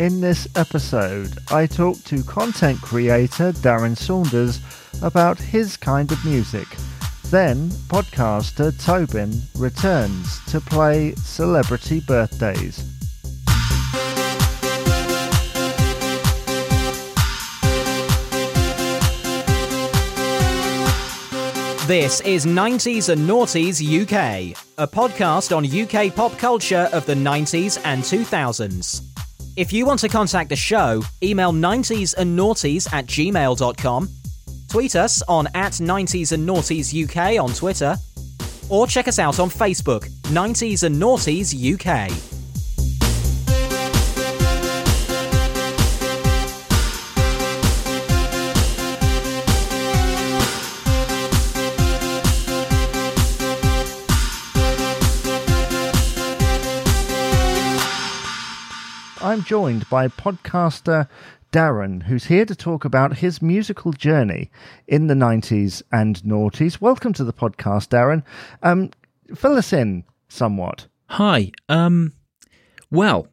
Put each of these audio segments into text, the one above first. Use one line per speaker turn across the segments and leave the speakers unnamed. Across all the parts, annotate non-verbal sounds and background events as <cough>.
In this episode, I talk to content creator Darren Saunders about his kind of music. Then, podcaster Tobin returns to play celebrity birthdays.
This is 90s and Noughties UK, a podcast on UK pop culture of the 90s and 2000s. If you want to contact the show, email 90s and Noughties at gmail.com, tweet us on at 90s and Noughties UK on Twitter, or check us out on Facebook, 90s and Noughties UK.
I'm joined by podcaster Darren, who's here to talk about his musical journey in the 90s and noughties. Welcome to the podcast, Darren. Um, fill us in somewhat.
Hi. Um, well,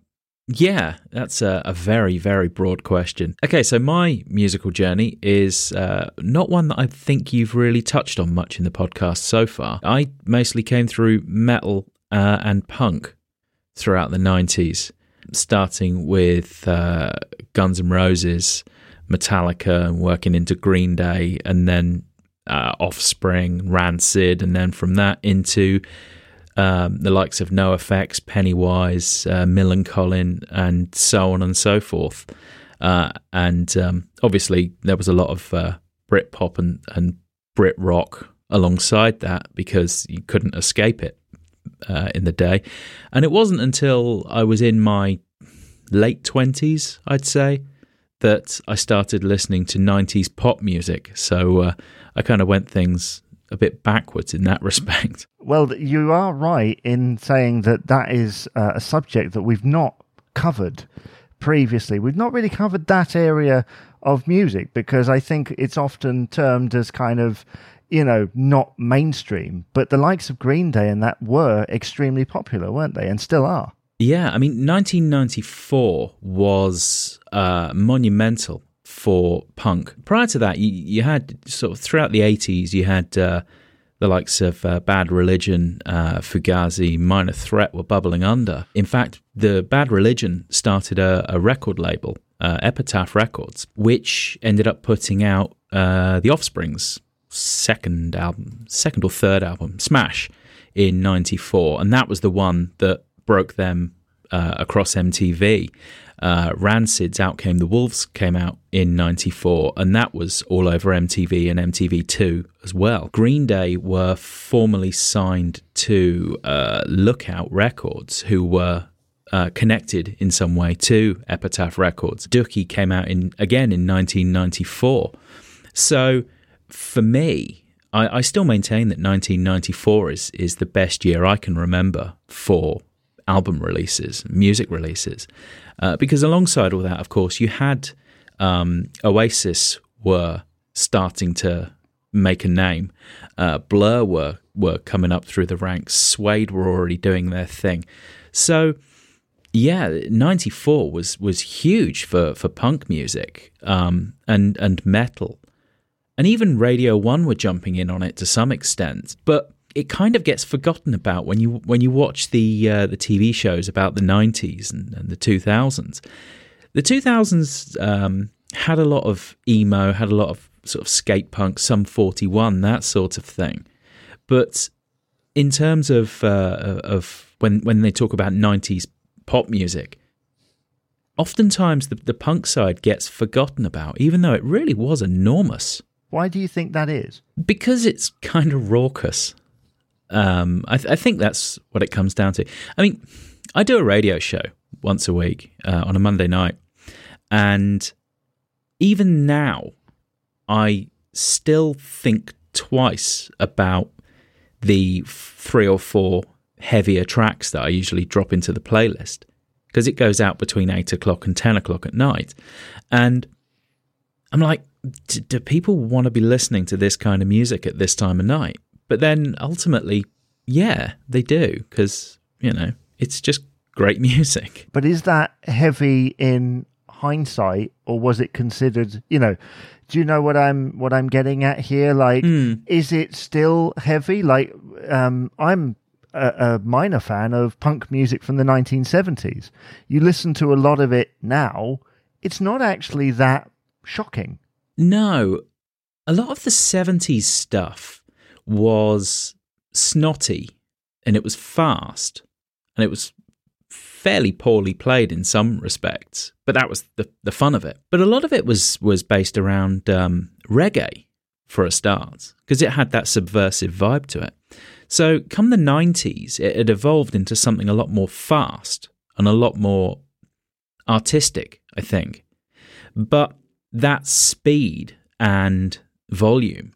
yeah, that's a, a, very, very broad question. Okay, so my musical journey is uh, not one that I think you've really touched on much in the podcast so far. I mostly came through metal uh, and punk throughout the 90s starting with uh, Guns N' Roses, Metallica, and working into Green Day, and then uh, Offspring, Rancid, and then from that into um, the likes of NOFX, Pennywise, uh, Millencolin, and so on and so forth. Uh, and um, obviously, there was a lot of uh, Britpop and, and Brit rock alongside that because you couldn't escape it uh, in the day. And it wasn't until I was in my late 20s, I'd say, that I started listening to 90s pop music. So uh, I kind of went things a bit backwards in that <laughs> respect.
Well, you are right in saying that that is uh, a subject that we've not covered previously. We've not really covered that area of music because I think it's often termed as kind of you know, not mainstream, but the likes of Green Day and that were extremely popular, weren't they? And still are.
Yeah, I mean, 1994 was uh, monumental for punk. Prior to that, you, you, had sort of throughout the 80s, you had uh, the likes of uh, Bad Religion, uh, Fugazi, Minor Threat were bubbling under. In fact, the Bad Religion started a, a record label, uh, Epitaph Records, which ended up putting out uh, The Offspring's second album, second or third album, Smash, in '94, and that was the one that broke them uh, across MTV. Uh, Rancid's Out Came the Wolves came out in 94, and that was all over MTV and MTV2 as well. Green Day were formally signed to uh, Lookout Records, who were uh, connected in some way to Epitaph Records. Dookie came out in again in 1994. So for me, I, I, still maintain that 1994 is is the best year I can remember for album releases, music releases, uh, because alongside all that, of course, you had um, Oasis were starting to make a name. Uh, Blur were were coming up through the ranks. Suede were already doing their thing. So yeah, '94 was was huge for for punk music um, and and metal and even Radio 1 were jumping in on it to some extent. But it kind of gets forgotten about when you when you watch the uh, the TV shows about the 90s and, and the 2000s. The 2000s um, had a lot of emo, had a lot of sort of skate punk, Sum 41, that sort of thing. But in terms of uh, of when when they talk about 90s pop music, oftentimes the, the punk side gets forgotten about, even though it really was enormous.
Why do you think that is?
Because it's kind of raucous. Um, I, th- I, think that's what it comes down to. I mean, I do a radio show once a week uh, on a Monday night, and even now, I still think twice about the three or four heavier tracks that I usually drop into the playlist because it goes out between eight o'clock and 10 o'clock at night. And I'm like, do, do people want to be listening to this kind of music at this time of night? But then ultimately, yeah, they do because, you know, it's just great <laughs> music.
But is that heavy in hindsight, or was it considered? You know, do you know what I'm what I'm getting at here? Like,
Mm.
is it still heavy? Like, um, I'm a, a minor fan of punk music from the 1970s. You listen to a lot of it now; it's not actually that shocking.
No, a lot of the 70s stuff was snotty and it was fast and it was fairly poorly played in some respects, but that was the, the fun of it. But a lot of it was, was based around um, reggae for a start because it had that subversive vibe to it. So, come the 90s, it had evolved into something a lot more fast and a lot more artistic, I think. But that speed and volume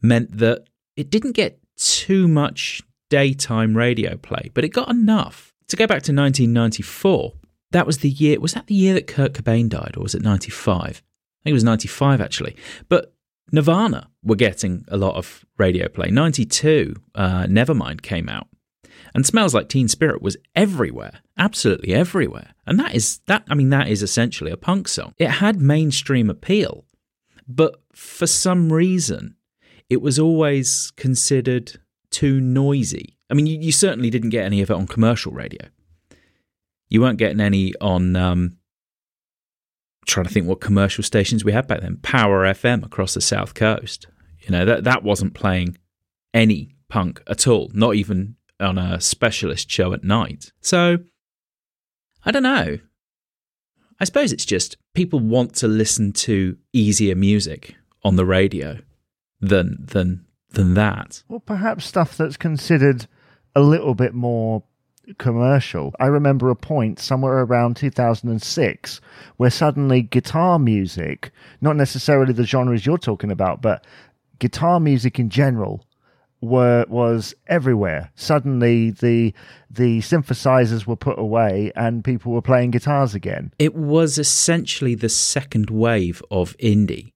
meant that it didn't get too much daytime radio play, but it got enough. To go back to 1994, that was the year, was that the year that Kurt Cobain died, or was it 95? I think it was 95 actually. But Nirvana were getting a lot of radio play. 92, uh, Nevermind came out. And Smells Like Teen Spirit was everywhere, absolutely everywhere. And that is that I mean that is essentially a punk song. It had mainstream appeal, but for some reason it was always considered too noisy. I mean you, you certainly didn't get any of it on commercial radio. You weren't getting any on um trying to think what commercial stations we had back then. Power FM across the south coast. You know, that that wasn't playing any punk at all, not even on a specialist show at night. So, I don't know. I suppose it's just people want to listen to easier music on the radio than than than that.
Well, perhaps stuff that's considered a little bit more commercial. I remember a point somewhere around 2006 where suddenly guitar music, not necessarily the genres you're talking about, but guitar music in general were was everywhere. Suddenly the the synthesizers were put away and people were playing guitars again.
It was essentially the second wave of indie,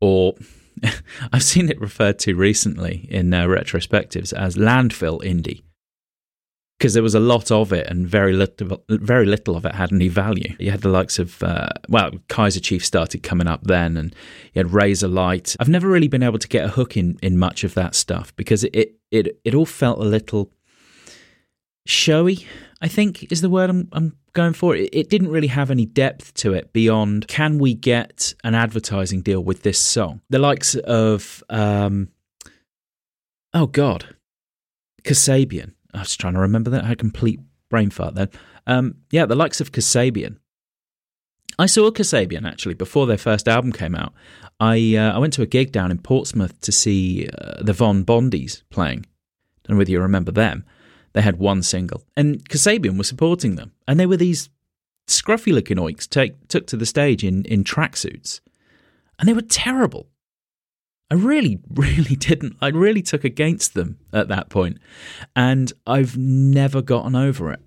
or <laughs> I've seen it referred to recently in uh, retrospectives as landfill indie, because there was a lot of it and very little, very little of it had any value. You had the likes of, uh, well, Kaiser Chief started coming up then, and you had Razorlight. I've never really been able to get a hook in, in much of that stuff because it, it, it, it all felt a little showy, I think is the word I'm, I'm going for. It, it didn't really have any depth to it beyond can we get an advertising deal with this song? The likes of, um, oh God, Kasabian. I was trying to remember that. I had a complete brain fart then. Um, yeah, the likes of Kasabian. I saw Kasabian actually before their first album came out. I uh, I went to a gig down in Portsmouth to see uh, the Von Bondies playing. Don't know whether you remember them. They had one single, and Kasabian was supporting them, and they were these scruffy looking oiks take, took to the stage in in tracksuits, and they were terrible. I really, <laughs> really didn't. I really took against them at that point, and I've never gotten over it.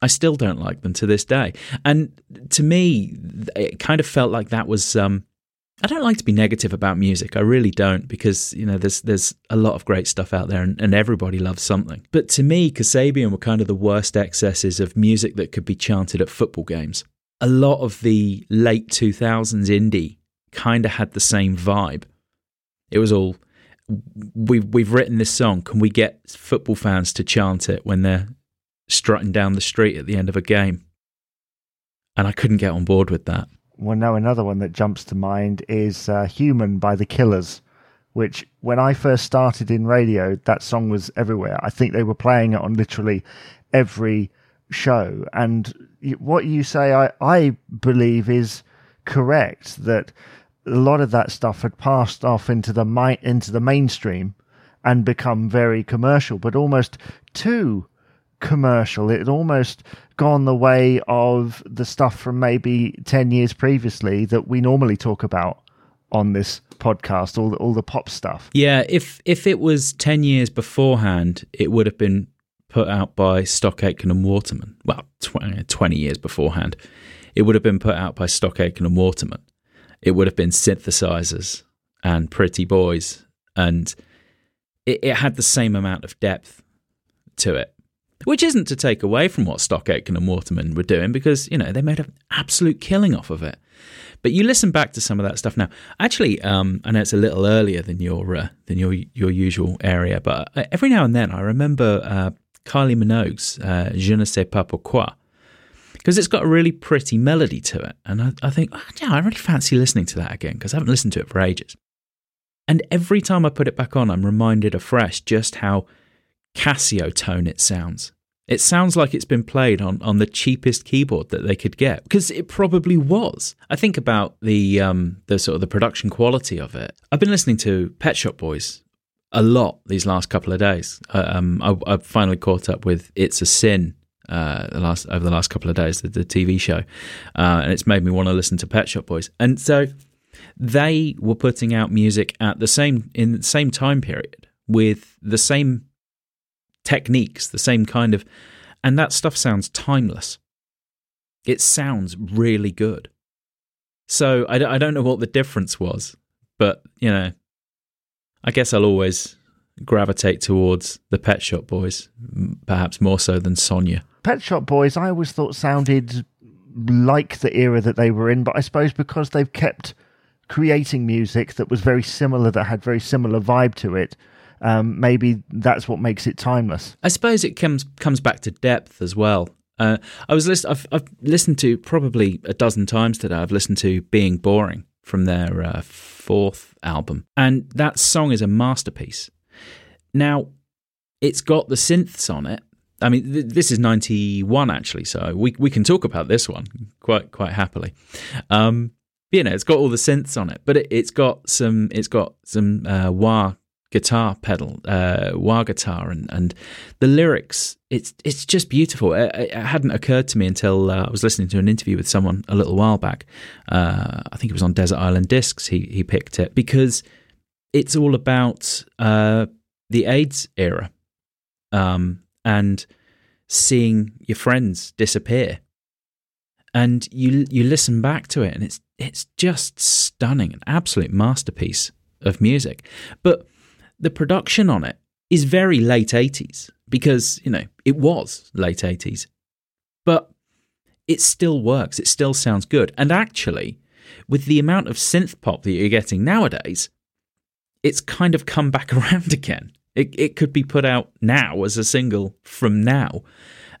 I still don't like them to this day. And to me, it kind of felt like that was. Um, I don't like to be negative about music. I really don't because you know there's there's a lot of great stuff out there and, and everybody loves something. But to me, Kasabian were kind of the worst excesses of music that could be chanted at football games. A lot of the late 2000s indie kind of had the same vibe. It was all we've we've written this song. Can we get football fans to chant it when they're strutting down the street at the end of a game? And I couldn't get on board with that.
Well, no, another one that jumps to mind is uh, Human by the Killers, which when I first started in radio, that song was everywhere. I think they were playing it on literally every show. And what you say, I, I believe, is correct that a lot of that stuff had passed off into the mi- into the mainstream and become very commercial, but almost too commercial. It had almost gone the way of the stuff from maybe 10 years previously that we normally talk about on this podcast, all the, all the pop stuff.
Yeah, if if it was ten years beforehand, it would have been put out by Stock Aitken and Waterman. Well, tw- uh, twenty years beforehand, it would have been put out by Stock Aitken and Waterman. It would have been synthesizers and Pretty Boys, and it, it had the same amount of depth to it. which isn't to take away from what Stock Aitken and Waterman were doing because, you know, they made an absolute killing off of it. But you listen back to some of that stuff now. Actually, um, I know it's a little earlier than your uh, than your your usual area, but uh, every now and then I remember uh, Kylie Minogue's uh, "Je ne sais pas pourquoi" because it's got a really pretty melody to it, and I, I think, oh, yeah, I really fancy listening to that again because I haven't listened to it for ages. And every time I put it back on, I'm reminded afresh just how Casiotone it sounds. It sounds like it's been played on, on the cheapest keyboard that they could get because it probably was. I think about the um, the sort of the production quality of it. I've been listening to Pet Shop Boys a lot these last couple of days. Uh, um, I, have finally caught up with It's a Sin uh, the last over the last couple of days, the, the TV show, uh, and it's made me want to listen to Pet Shop Boys. And so they were putting out music at the same in the same time period with the same techniques, the same kind of, and that stuff sounds timeless. It sounds really good. So I, I don't know what the difference was, but you know, I guess I'll always gravitate towards the Pet Shop Boys, perhaps more so than Sonia.
Pet Shop Boys, I always thought sounded like the era that they were in, but I suppose because they've kept creating music that was very similar, that had very similar vibe to it, um, maybe that's what makes it timeless.
I suppose it comes comes back to depth as well. Uh, I was list- I've, I've, listened to probably a dozen times today. I've listened to "Being Boring" from their uh, fourth album, and that song is a masterpiece. Now, it's got the synths on it. I mean, th- this is ninety one actually, so we we can talk about this one quite quite happily. Um, you know, it's got all the synths on it, but it, has got some it's got some uh, wah guitar pedal, uh, wah guitar, and, and the lyrics. It's it's just beautiful. It, it hadn't occurred to me until uh, I was listening to an interview with someone a little while back. Uh, I think it was on Desert Island Discs. He he picked it because it's all about uh, the AIDS era, um, and seeing your friends disappear. And you you listen back to it, and it's it's just stunning, an absolute masterpiece of music. But the production on it is very late 80s because, you know, it was late 80s. But it still works. It still sounds good. And actually, with the amount of synth pop that you're getting nowadays, it's kind of come back <laughs> around again. It, it could be put out now as a single from now,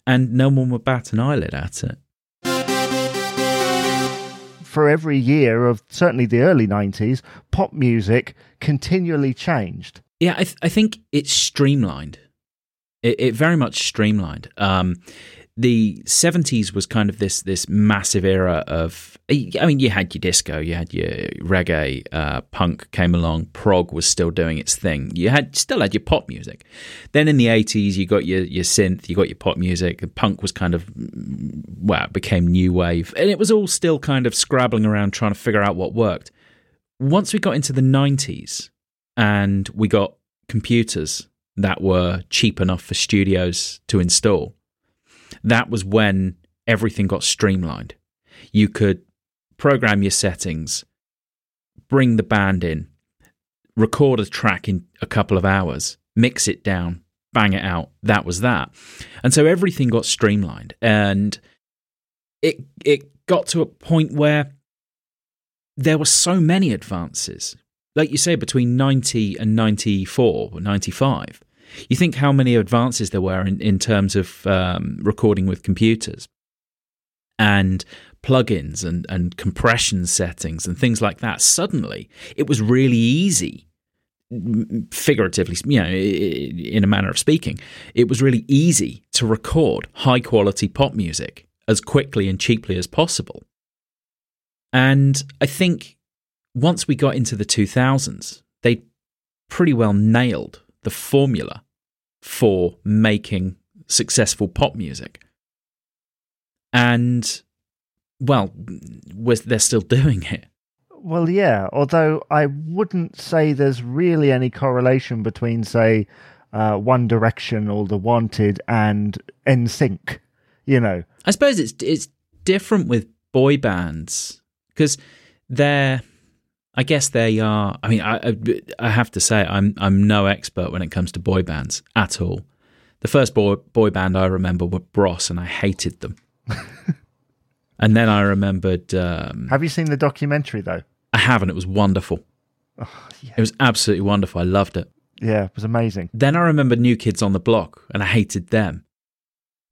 and no one would bat an eyelid at it
for every year of certainly the early 90s, pop music continually changed.
Yeah, I, th- I think it's streamlined. It, it very much streamlined. Um, the 70s was kind of this this massive era of I mean you had your disco you had your reggae uh, punk came along prog was still doing its thing. You had still had your pop music. Then in the 80s you got your your synth you got your pop music punk was kind of well it became new wave. And it was all still kind of scrabbling around trying to figure out what worked. Once we got into the 90s and we got computers that were cheap enough for studios to install that was when everything got streamlined. You could program your settings, bring the band in, record a track in a couple of hours, mix it down, bang it out. That was that. And so everything got streamlined and it it got to a point where there were so many advances. Like you say between 90 and 94 or 95 you think how many advances there were in, in terms of um, recording with computers and plugins and, and compression settings and things like that. Suddenly, it was really easy figuratively, you know, in a manner of speaking, it was really easy to record high quality pop music as quickly and cheaply as possible. And I think once we got into the 2000s, they pretty well nailed the formula for making successful pop music. And, well, they're still <laughs> doing it.
Well, yeah, although I wouldn't say there's really any correlation between, say, uh, One Direction or The Wanted and NSYNC, you know.
I suppose it's it's different with boy bands because they're I guess they are. I mean, I, I have to say, I'm I'm no expert when it comes to boy bands at all. The first boy, boy band I remember were Bros, and I hated them. <laughs> and then I remembered. Um,
Have you seen the documentary though?
I haven't. It was wonderful. It was absolutely wonderful. I loved it.
Yeah, it was amazing.
Then I remember New Kids on the Block, and I hated them.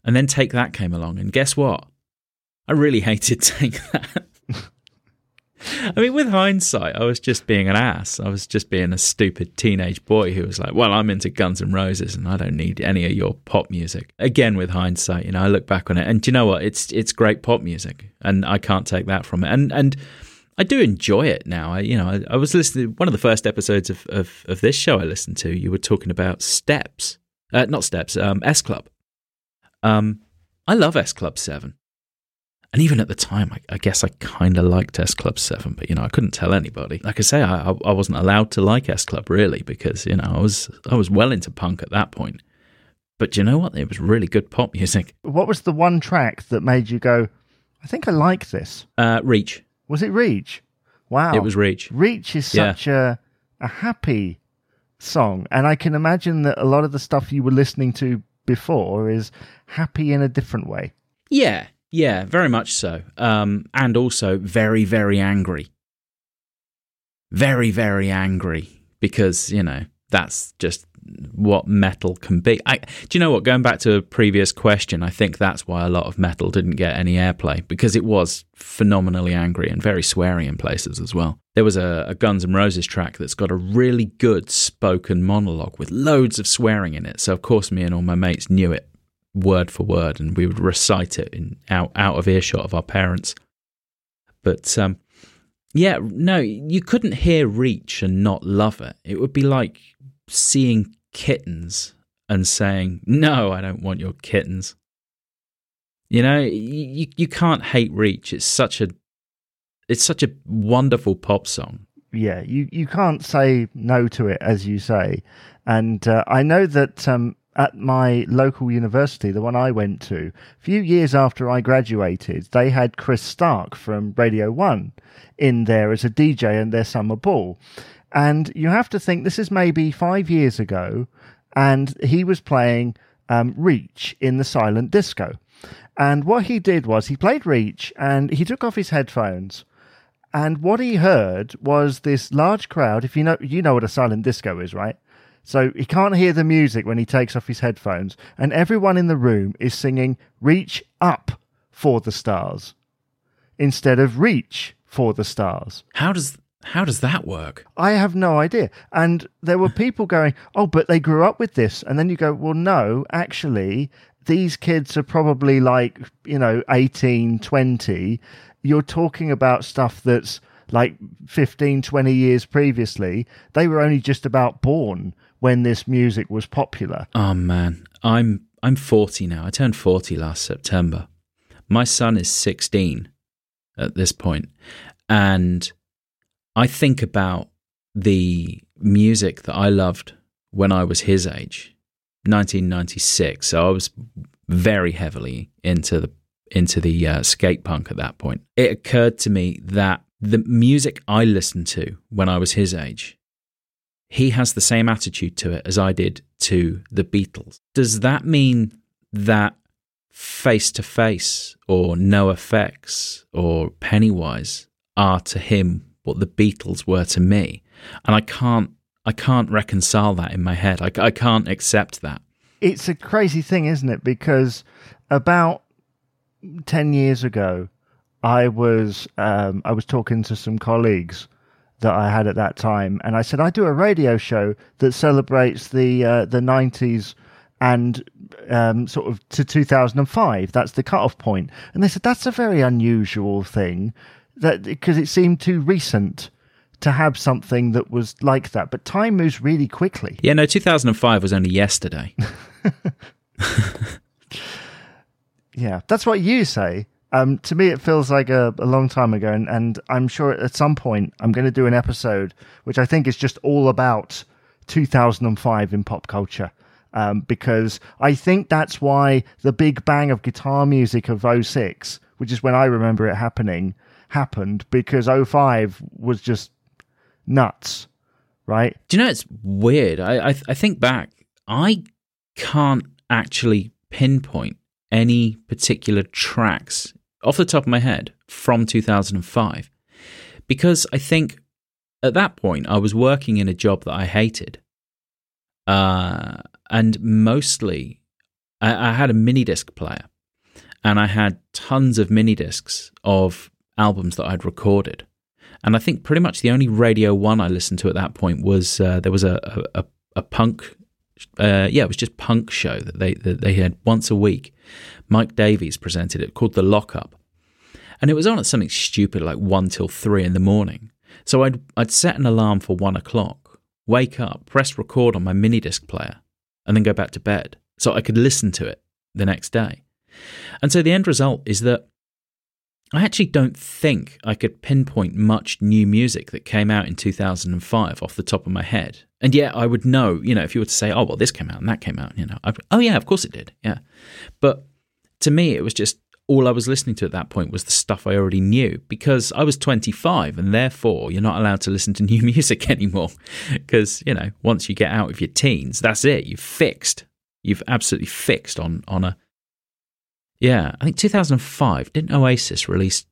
And then Take That came along, and guess what? I really <laughs> hated Take That. <laughs> I mean, with hindsight, I was just being an ass. I was just being a stupid teenage boy who was like, "Well, I'm into Guns N' Roses, and I don't need any of your pop music." Again, with hindsight, you know, I look back on it, and do you know what? It's it's great pop music, and I can't take that from it. And and I do enjoy it now. I, you know, I, I was listening one of the first episodes of, of of this show I listened to. You were talking about Steps, uh, not Steps, um, S Club. Um, I love S Club Seven. And even at the time, I, I guess I kind of liked S Club 7, but, you know, I couldn't tell anybody. Like I say, I, I wasn't allowed to like S Club really because, you know, I was, I was well into punk at that point. But do you know what? It was really good pop music.
What was the one track that made you go, I think I like this?
Uh, Reach.
Was it Reach? Wow.
It was Reach.
Reach is
Yeah.
such a, a happy song. And I can imagine that a lot of the stuff you were listening to before is happy in a different way.
Yeah, yeah, very much so. Um, and also very, very angry. Very, very angry because, you know, that's just what metal can be. I, do you know what? Going back to a previous question, I think that's why a lot of metal didn't get any airplay because it was phenomenally angry and very sweary in places as well. There was a, a Guns N' Roses track that's got a really good spoken monologue with loads of swearing in it. So, of course, me and all my mates knew it word for word, and we would recite it in out out of earshot of our parents. But um, yeah, no, you couldn't hear Reach and not love it. It would be like seeing kittens and saying, "No, I don't want your kittens." You know, you you can't hate Reach. It's such a it's such a wonderful pop song.
Yeah, you, you can't say no to it, as you say. And uh, I know that um, at my local university, the one I went to, a few years after I graduated, they had Chris Stark from Radio 1 in there as a DJ in their summer ball. And you have to think this is maybe five years ago, and he was playing um, Reach in the silent disco. And what he did was he played Reach and he took off his headphones. And what he heard was this large crowd. If you know, you know what a silent disco is, right? So he can't hear the music when he takes off his headphones, and everyone in the room is singing "Reach Up for the Stars" instead of "Reach for the Stars."
How does how does that work?
I have no idea. And there were people going, "Oh, but they grew up with this," and then you go, "Well, no, actually." These kids are probably like, you know, 18, 20. You're talking about stuff that's like 15, 20 years previously. They were only just about born when this music was popular.
Oh man, I'm I'm 40 now. I turned 40 last September. My son is 16 at this point, and I think about the music that I loved when I was his age, 1996. So I was very heavily into the into the uh, skate punk at that point. It occurred to me that the music I listened to when I was his age he has the same attitude to it as I did to the Beatles. Does that mean that face to face or NOFX or Pennywise are to him what the Beatles were to me? And I can't I can't reconcile that in my head. I, I can't accept that.
It's a crazy thing, isn't it? Because about 10 years ago, I was um, I was talking to some colleagues that I had at that time, and I said I do a radio show that celebrates the uh, the nineties and um, sort of to two thousand and five. That's the cutoff point. point, and they said that's a very unusual thing that because it seemed too recent to have something that was like that. But time moves really quickly.
Yeah, no, 2005 was only yesterday. <laughs>
Yeah, that's what you say. Um, to me, it feels like a, a long time ago, and, and I'm sure at some point I'm going to do an episode which I think is just all about 2005 in pop culture. Um, because I think that's why the big bang of guitar music of 06, which is when I remember it happening, happened because 05 was just nuts, right?
Do you know it's weird? I I, I think back. I can't actually pinpoint any particular tracks off the top of my head from 2005 because I think at that point I was working in a job that I hated. Uh, and mostly I, I had a mini disc player and I had tons of mini discs of albums that I'd recorded. And I think pretty much the only Radio One I listened to at that point was uh, there was a a, a punk, uh, yeah, it was just punk show that they that they had once a week. Mike Davies presented it called The Lockup, and it was on at something stupid like one till three in the morning. So I'd I'd set an alarm for one o'clock, wake up, press record on my mini disc player, and then go back to bed so I could listen to it the next day. And so the end result is that I actually don't think I could pinpoint much new music that came out in 2005 off the top of my head. And yet I would know, you know, if you were to say, oh, well, this came out and that came out, you know, I'd, oh, yeah, of course it did. Yeah. But to me, it was just all I was listening to at that point was the stuff I already knew because I was 25 and therefore you're not allowed to listen to <laughs> new music anymore. <laughs> Because, you know, once you get out of your teens, that's it. You've fixed. You've absolutely fixed on, on a yeah, I think 2005. Didn't Oasis release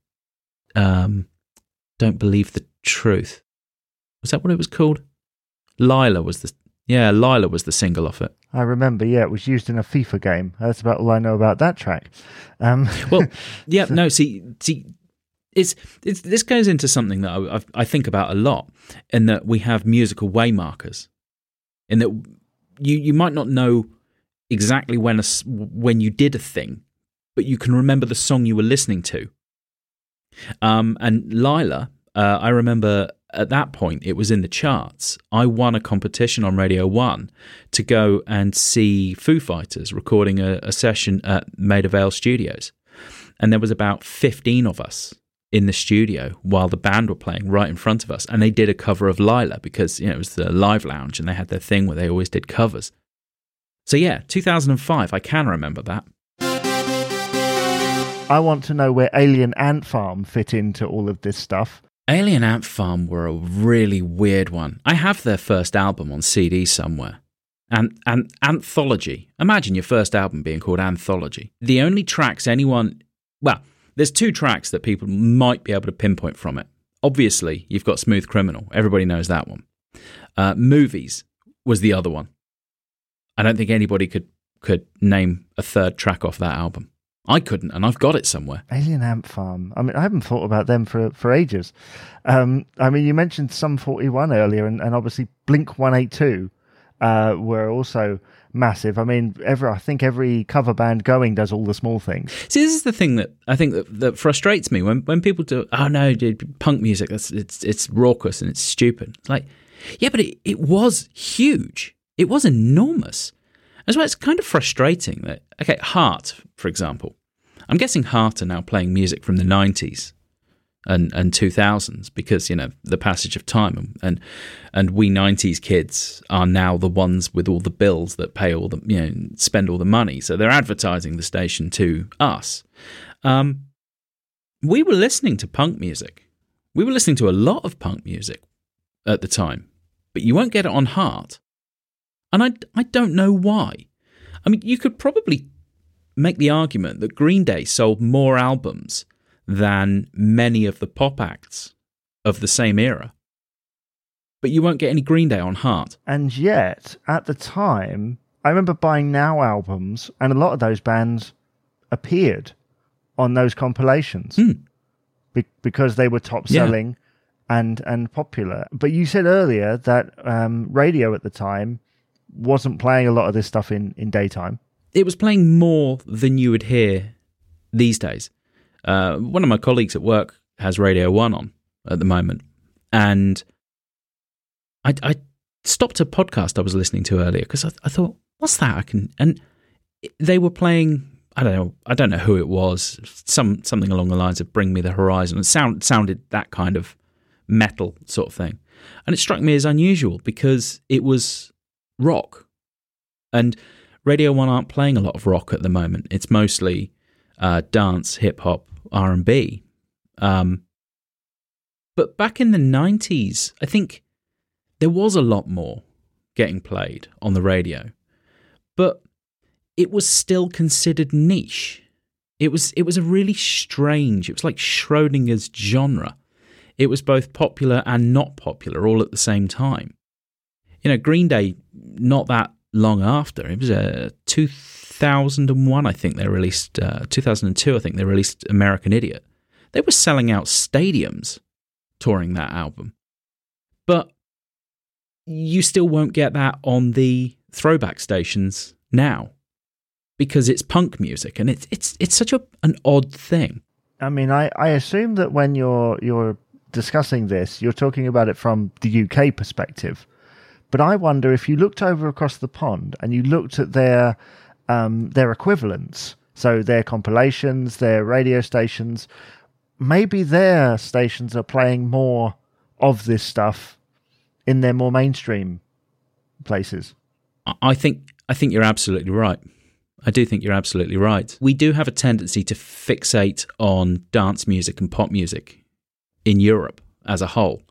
um, Don't Believe the Truth? Was that what it was called? Lyla was the yeah, Lyla was the single off it.
I remember, yeah, it was used in a FIFA game. That's about all I know about that track. Um,
well, <laughs> yeah, so. no, see, see, it's, it's this goes into something that I, I think about a lot, in that we have musical waymarkers, in that you you might not know exactly when a, when you did a thing, but you can remember the song you were listening to. Um, and Lyla, uh, I remember at that point it was in the charts. I won a competition on Radio One to go and see Foo Fighters recording a, a session at Maida Vale Studios, and there was about fifteen of us in the studio while the band were playing right in front of us, and they did a cover of Lyla because you know it was the live lounge and they had their thing where they always did covers. So yeah, 2005, I can remember that.
I want to know where Alien Ant Farm fit into all of this stuff.
Alien Ant Farm were a really weird one. I have their first album on CD somewhere. And, and Anthology. Imagine your first album being called Anthology. The only tracks anyone, well, there's two tracks that people might be able to pinpoint from it. Obviously, you've got Smooth Criminal. Everybody knows that one. Uh, movies was the other one. I don't think anybody could could name a third track off that album. I couldn't, and I've got it somewhere.
Alien Ant Farm. I mean, I haven't thought about them for for ages. Um, I mean, you mentioned Sum 41 earlier, and, and obviously Blink 182 uh, were also massive. I mean, every I think every cover band going does all the small things.
See, this is the thing that I think that, that frustrates me when when people do. Oh no, dude, punk music. That's it's it's raucous and it's stupid. It's like, yeah, but it, it was huge. It was enormous. As well, it's kind of frustrating that okay, Heart, for example, I'm guessing Heart are now playing music from the 90s and, and 2000s because, you know, the passage of time and, and, and we 90s kids are now the ones with all the bills that pay all the, you know, spend all the money. So they're advertising the station to us. Um, we were listening to punk music. We were listening to a lot of punk music at the time, but you won't get it on Heart. And I, I don't know why. I mean, you could probably make the argument that Green Day sold more albums than many of the pop acts of the same era. But you won't get any Green Day on Heart.
And yet, at the time, I remember buying Now albums, and a lot of those bands appeared on those compilations
mm.
be- because they were top selling yeah. and, and popular. But you said earlier that um, radio at the time wasn't playing a lot of this stuff in, in daytime
it was playing more than you would hear these days. Uh, one of my colleagues at work has Radio One on at the moment, and I, I stopped a podcast I was listening to earlier because I, I, thought, "What's that?" I can, and they were playing. I don't know. I don't know who it was. Some something along the lines of "Bring Me the Horizon." It sound sounded that kind of metal sort of thing, and it struck me as unusual because it was rock, and Radio One aren't playing a lot of rock at the moment. It's mostly uh, dance, hip hop, R and B. Um, but back in the nineties, I think there was a lot more getting played on the radio. But it was still considered niche. It was it was a really strange. It was like Schrodinger's genre. It was both popular and not popular all at the same time. You know, Green Day, not that long after, it was a uh, 2001, I think they released, uh, 2002, I think they released American Idiot. They were selling out stadiums touring that album. But you still won't get that on the throwback stations now because it's punk music and it's it's it's such a an odd thing.
I mean, I, I assume that when you're you're discussing this, you're talking about it from the UK perspective. But I wonder if you looked over across the pond and you looked at their um, their equivalents, so their compilations, their radio stations, maybe their stations are playing more of this stuff in their more mainstream places.
I think I think you're absolutely right. I do think you're absolutely right. We do have a tendency to fixate on dance music and pop music in Europe as a whole,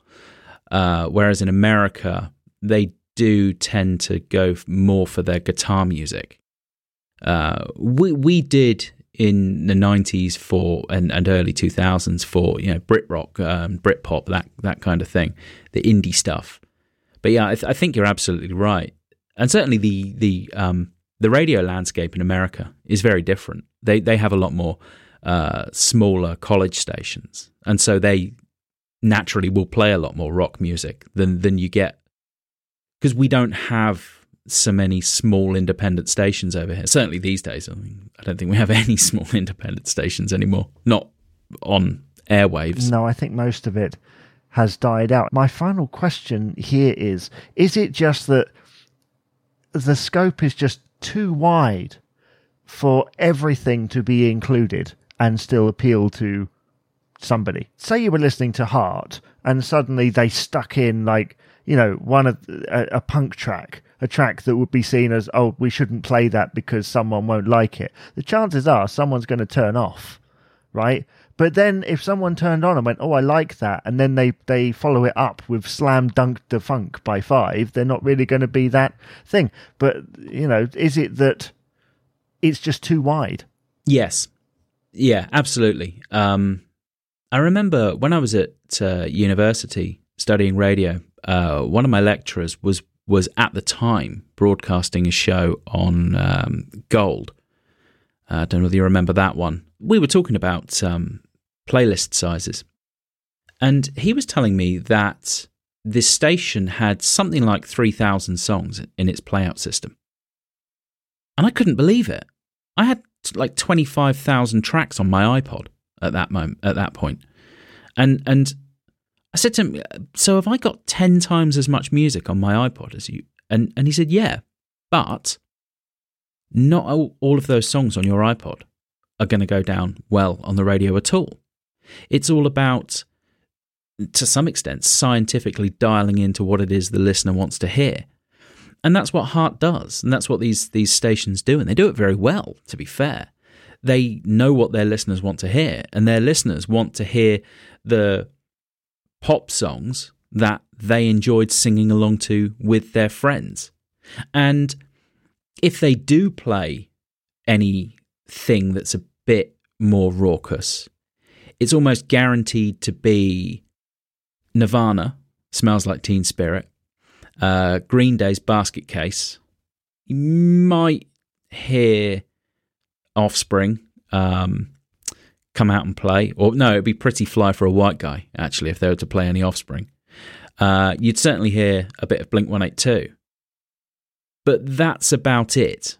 uh, whereas in America they do tend to go more for their guitar music. Uh, we we did in the 90s for and, and early 2000s for you know Brit rock, um, Brit pop, that that kind of thing, the indie stuff. But yeah, I, th- I think you're absolutely right, and certainly the the um, the radio landscape in America is very different. They they have a lot more uh, smaller college stations, and so they naturally will play a lot more rock music than than you get because we don't have so many small independent stations over here. Certainly these days, I mean, I don't think we have <laughs> any small independent stations anymore. Not on airwaves.
No, I think most of it has died out. My final question here is: Is it just that the scope is just too wide for everything to be included and still appeal to somebody. Say you were listening to Heart and suddenly they stuck in like, you know, one of a, a, punk track, a track that would be seen as, oh, we shouldn't play that because someone won't like it. The chances are someone's going to turn off, right? But then if someone turned on and went, oh, I like that, and then they, they follow it up with Slam Dunk the Funk by five, they're not really going to be that thing. But, you know, is it that it's just too wide?
Yes. Yeah, absolutely. Um, I remember when I was at uh, university studying radio, uh, one of my lecturers was was at the time broadcasting a show on um, gold. Uh, I don't know whether you remember that one. We were talking about um, playlist sizes. And he was telling me that this station had something like 3,000 songs in its playout system. And I couldn't believe it. I had like 25,000 tracks on my iPod at that moment at that point. And and I said to him, "So have I got 10 times as much music on my iPod as you?" And and he said, "Yeah, but not all, all of those songs on your iPod are going to go down well on the radio at all. It's all about, to some extent, scientifically dialing into what it is the listener wants to hear. And that's what Heart does. And that's what these, these stations do. And they do it very well, to be fair. They know what their listeners want to hear. And their listeners want to hear the pop songs that they enjoyed singing along to with their friends. And if they do play anything that's a bit more raucous, it's almost guaranteed to be Nirvana, Smells Like Teen Spirit, uh, Green Day's Basket Case. You might hear Offspring um, come out and play, or no, it'd be pretty fly for a white guy, actually, if they were to play any Offspring. Uh, you'd certainly hear a bit of Blink 182. But that's about it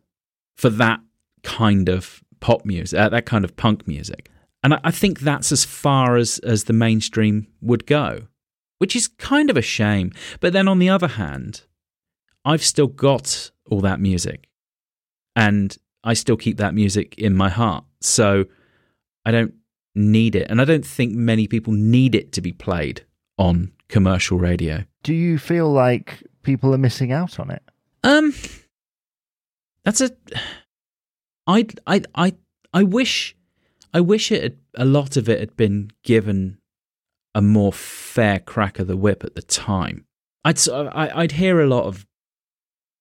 for that kind of pop music, uh, that kind of punk music. And I, I think that's as far as, as the mainstream would go, which is kind of a shame. But then on the other hand, I've still got all that music and I still keep that music in my heart. So I don't need it. And I don't think many people need it to be played on commercial radio.
Do you feel like people are missing out on it?
Um, that's a. I I I I wish I wish it had, a lot of it had been given a more fair crack of the whip at the time. I'd I'd hear a lot of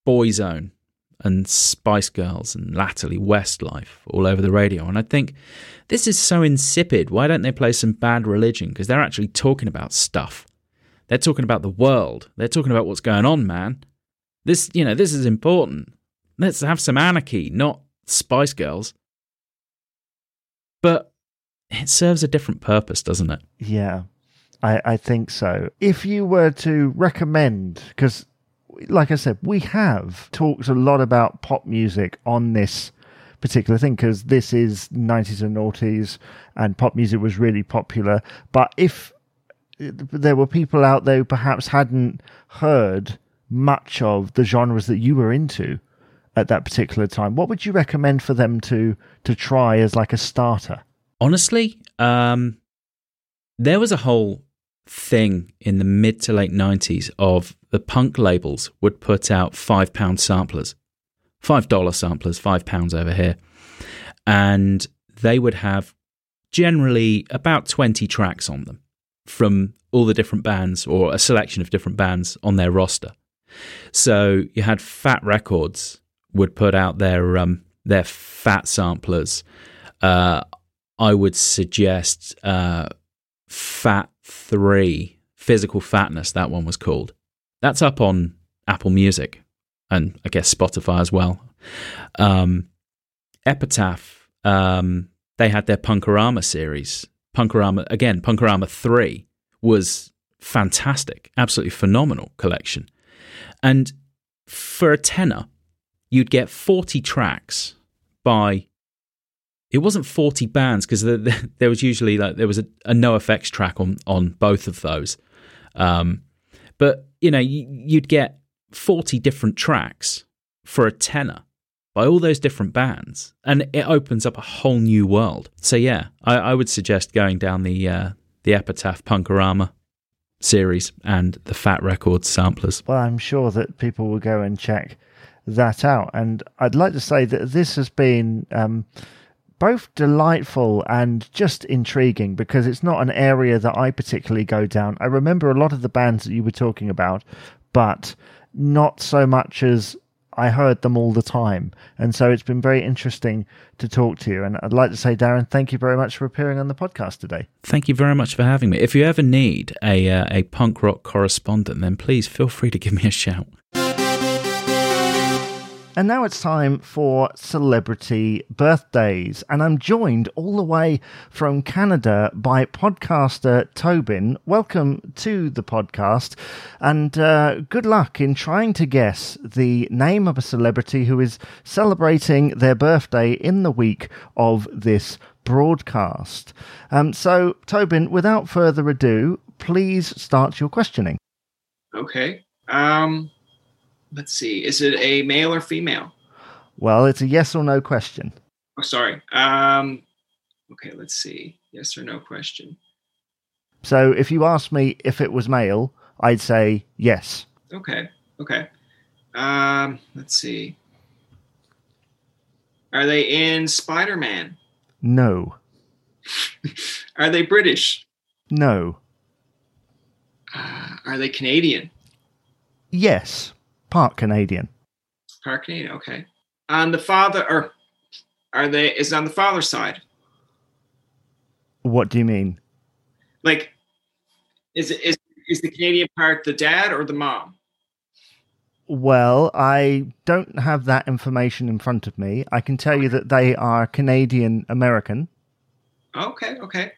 Boyzone and Spice Girls and latterly Westlife all over the radio. And I think this is so insipid. Why don't they play some bad religion? Because they're actually talking about stuff. They're talking about the world. They're talking about what's going on, man. This, you know, this is important. Let's have some anarchy, not Spice Girls. But it serves a different purpose, doesn't it?
Yeah, I, I think so. If you were to recommend, because like I said, we have talked a lot about pop music on this particular thing because this is 90s and noughties and pop music was really popular. But if there were people out there who perhaps hadn't heard much of the genres that you were into at that particular time, what would you recommend for them to to try as like a starter?
Honestly, um, there was a whole thing in the mid to late 90s of the punk labels would put out five pound samplers, five dollar samplers, five pounds over here. And they would have generally about 20 tracks on them from all the different bands or a selection of different bands on their roster. So you had Fat Wreck Chords would put out their um, their fat samplers. Uh, I would suggest uh, Fat Three, Physical Fatness. That one was called. That's up on Apple Music and I guess Spotify as well. Um, Epitaph, um, they had their Punk-O-Rama series. Punk-O-Rama, again, Punk-O-Rama 3 was fantastic, absolutely phenomenal collection. And for a tenner, you'd get 40 tracks by it wasn't 40 bands because the, the, <laughs> there was usually like there was a, a effects track on on both of those um, but you know you, you'd get 40 different tracks for a tenner by all those different bands and it opens up a whole new world. So yeah i, I would suggest going down the uh, the epitaph Punk-O-Rama series and the Fat Wreck Chords samplers.
Well i'm sure that people will go and check that out. And i'd like to say that this has been um, both delightful and just intriguing because it's not an area that I particularly go down. I remember a lot of the bands that you were talking about, but not so much as I heard them all the time. And so it's been very interesting to talk to you. And I'd like to say, Darren, thank you very much for appearing on the podcast today.
Thank you very much for having me. If you ever need a, uh, a punk rock correspondent, then please feel free to give me a shout.
And now it's time for celebrity birthdays. And I'm joined all the way from Canada by podcaster Tobin. Welcome to the podcast. And uh, good luck in trying to guess the name of a celebrity who is celebrating their birthday in the week of this broadcast. Um, so, Tobin, without further ado, please start your questioning.
Okay. Um, let's see. Is it a male or female?
Well, it's a yes or no question.
Oh, sorry. Um, okay, let's see. Yes or no question.
So if you asked me if it was male, I'd say yes.
Okay. Okay. Um, let's see. Are they in Spider Man?
No. <laughs>
are they British?
No.
Uh, are they Canadian?
Yes. Part Canadian.
Part Canadian. Okay. And the father, or are they? Is on the father's side?
What do you mean?
Like, is it is is the Canadian part the dad or the mom?
Well, I don't have that information in front of me. I can tell you that they are Canadian American.
Okay, okay.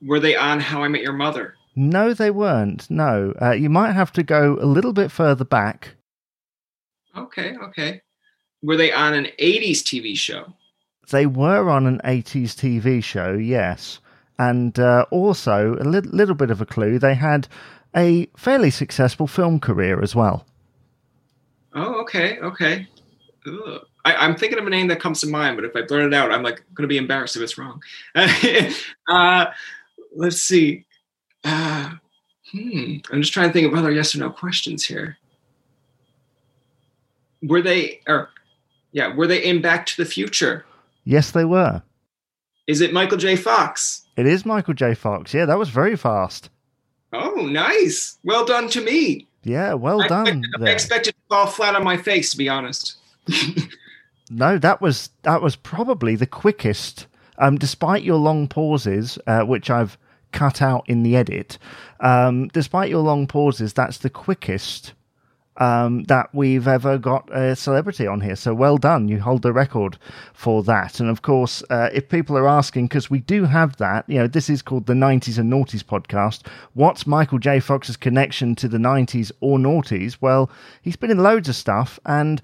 Were they on How I Met Your Mother?
No, they weren't. No, uh, you might have to go a little bit further back.
Okay, okay. Were they on an 80s TV show?
They were on an 80s TV show, yes. And uh, also, a li- little bit of a clue, they had a fairly successful film career as well.
Oh, okay, okay. I, am thinking of a name that comes to mind, but if I blurt it out, I'm like going to be embarrassed if it's wrong. <laughs> uh, let's see. Uh, hmm. I'm just trying to think of other yes or no questions here. Were they, or yeah, were they in Back to the Future?
Yes, they were.
Is it Michael J. Fox?
It is Michael J. Fox. Yeah, that was very fast.
Oh, nice. Well done to me.
Yeah, well
I,
done.
I, I expected to fall flat on my face, to be honest. <laughs>
No, that was that was probably the quickest. Um, despite your long pauses, uh, which I've cut out in the edit, um, despite your long pauses, that's the quickest um, that we've ever got a celebrity on here. So well done. You hold the record for that. And of course, uh, if people are asking, because we do have that, you know, this is called the 90s and Noughties podcast. What's Michael J. Fox's connection to the 90s or Noughties? Well, he's been in loads of stuff. And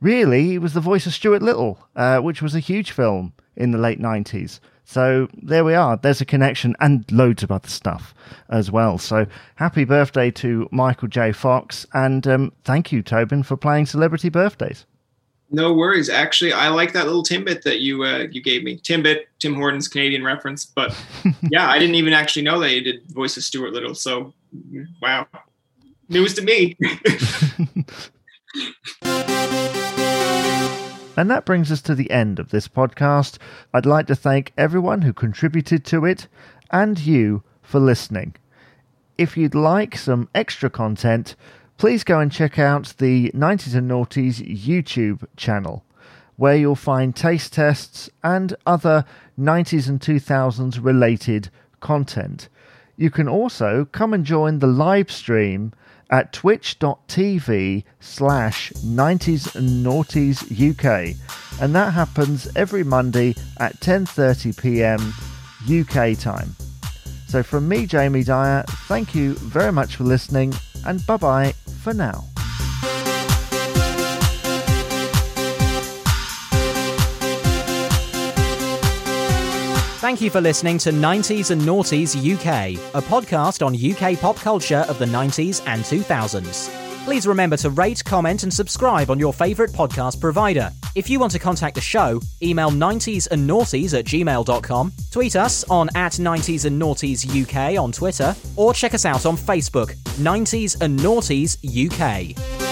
really, he was the voice of Stuart Little, uh, which was a huge film in the late 90s. So there we are. There's a connection and loads of other stuff as well. So happy birthday to Michael J. Fox. And um, thank you, Tobin, for playing Celebrity Birthdays.
No worries. Actually, I like that little Timbit that you uh, you gave me. Timbit, Tim Hortons Canadian reference. But <laughs> yeah, I didn't even actually know that you did voice of Stuart Little. So wow, news to me. <laughs> <laughs>
And that brings us to the end of this podcast. I'd like to thank everyone who contributed to it and you for listening. If you'd like some extra content, please go and check out the 90s and Noughties YouTube channel, where you'll find taste tests and other 90s and 2000s related content. You can also come and join the live stream at twitch.tv slash 90s and noughties UK. And that happens every Monday at 10.30pm UK time. So from me, Jamie Dyer, thank you very much for listening and bye-bye for now.
Thank you for listening to 90s and Noughties UK, a podcast on UK pop culture of the 90s and 2000s. Please remember to rate, comment, and subscribe on your favourite podcast provider. If you want to contact the show, email 90s and noughties at gmail.com, tweet us on at 90s and noughties UK on Twitter, or check us out on Facebook, 90s and Noughties UK.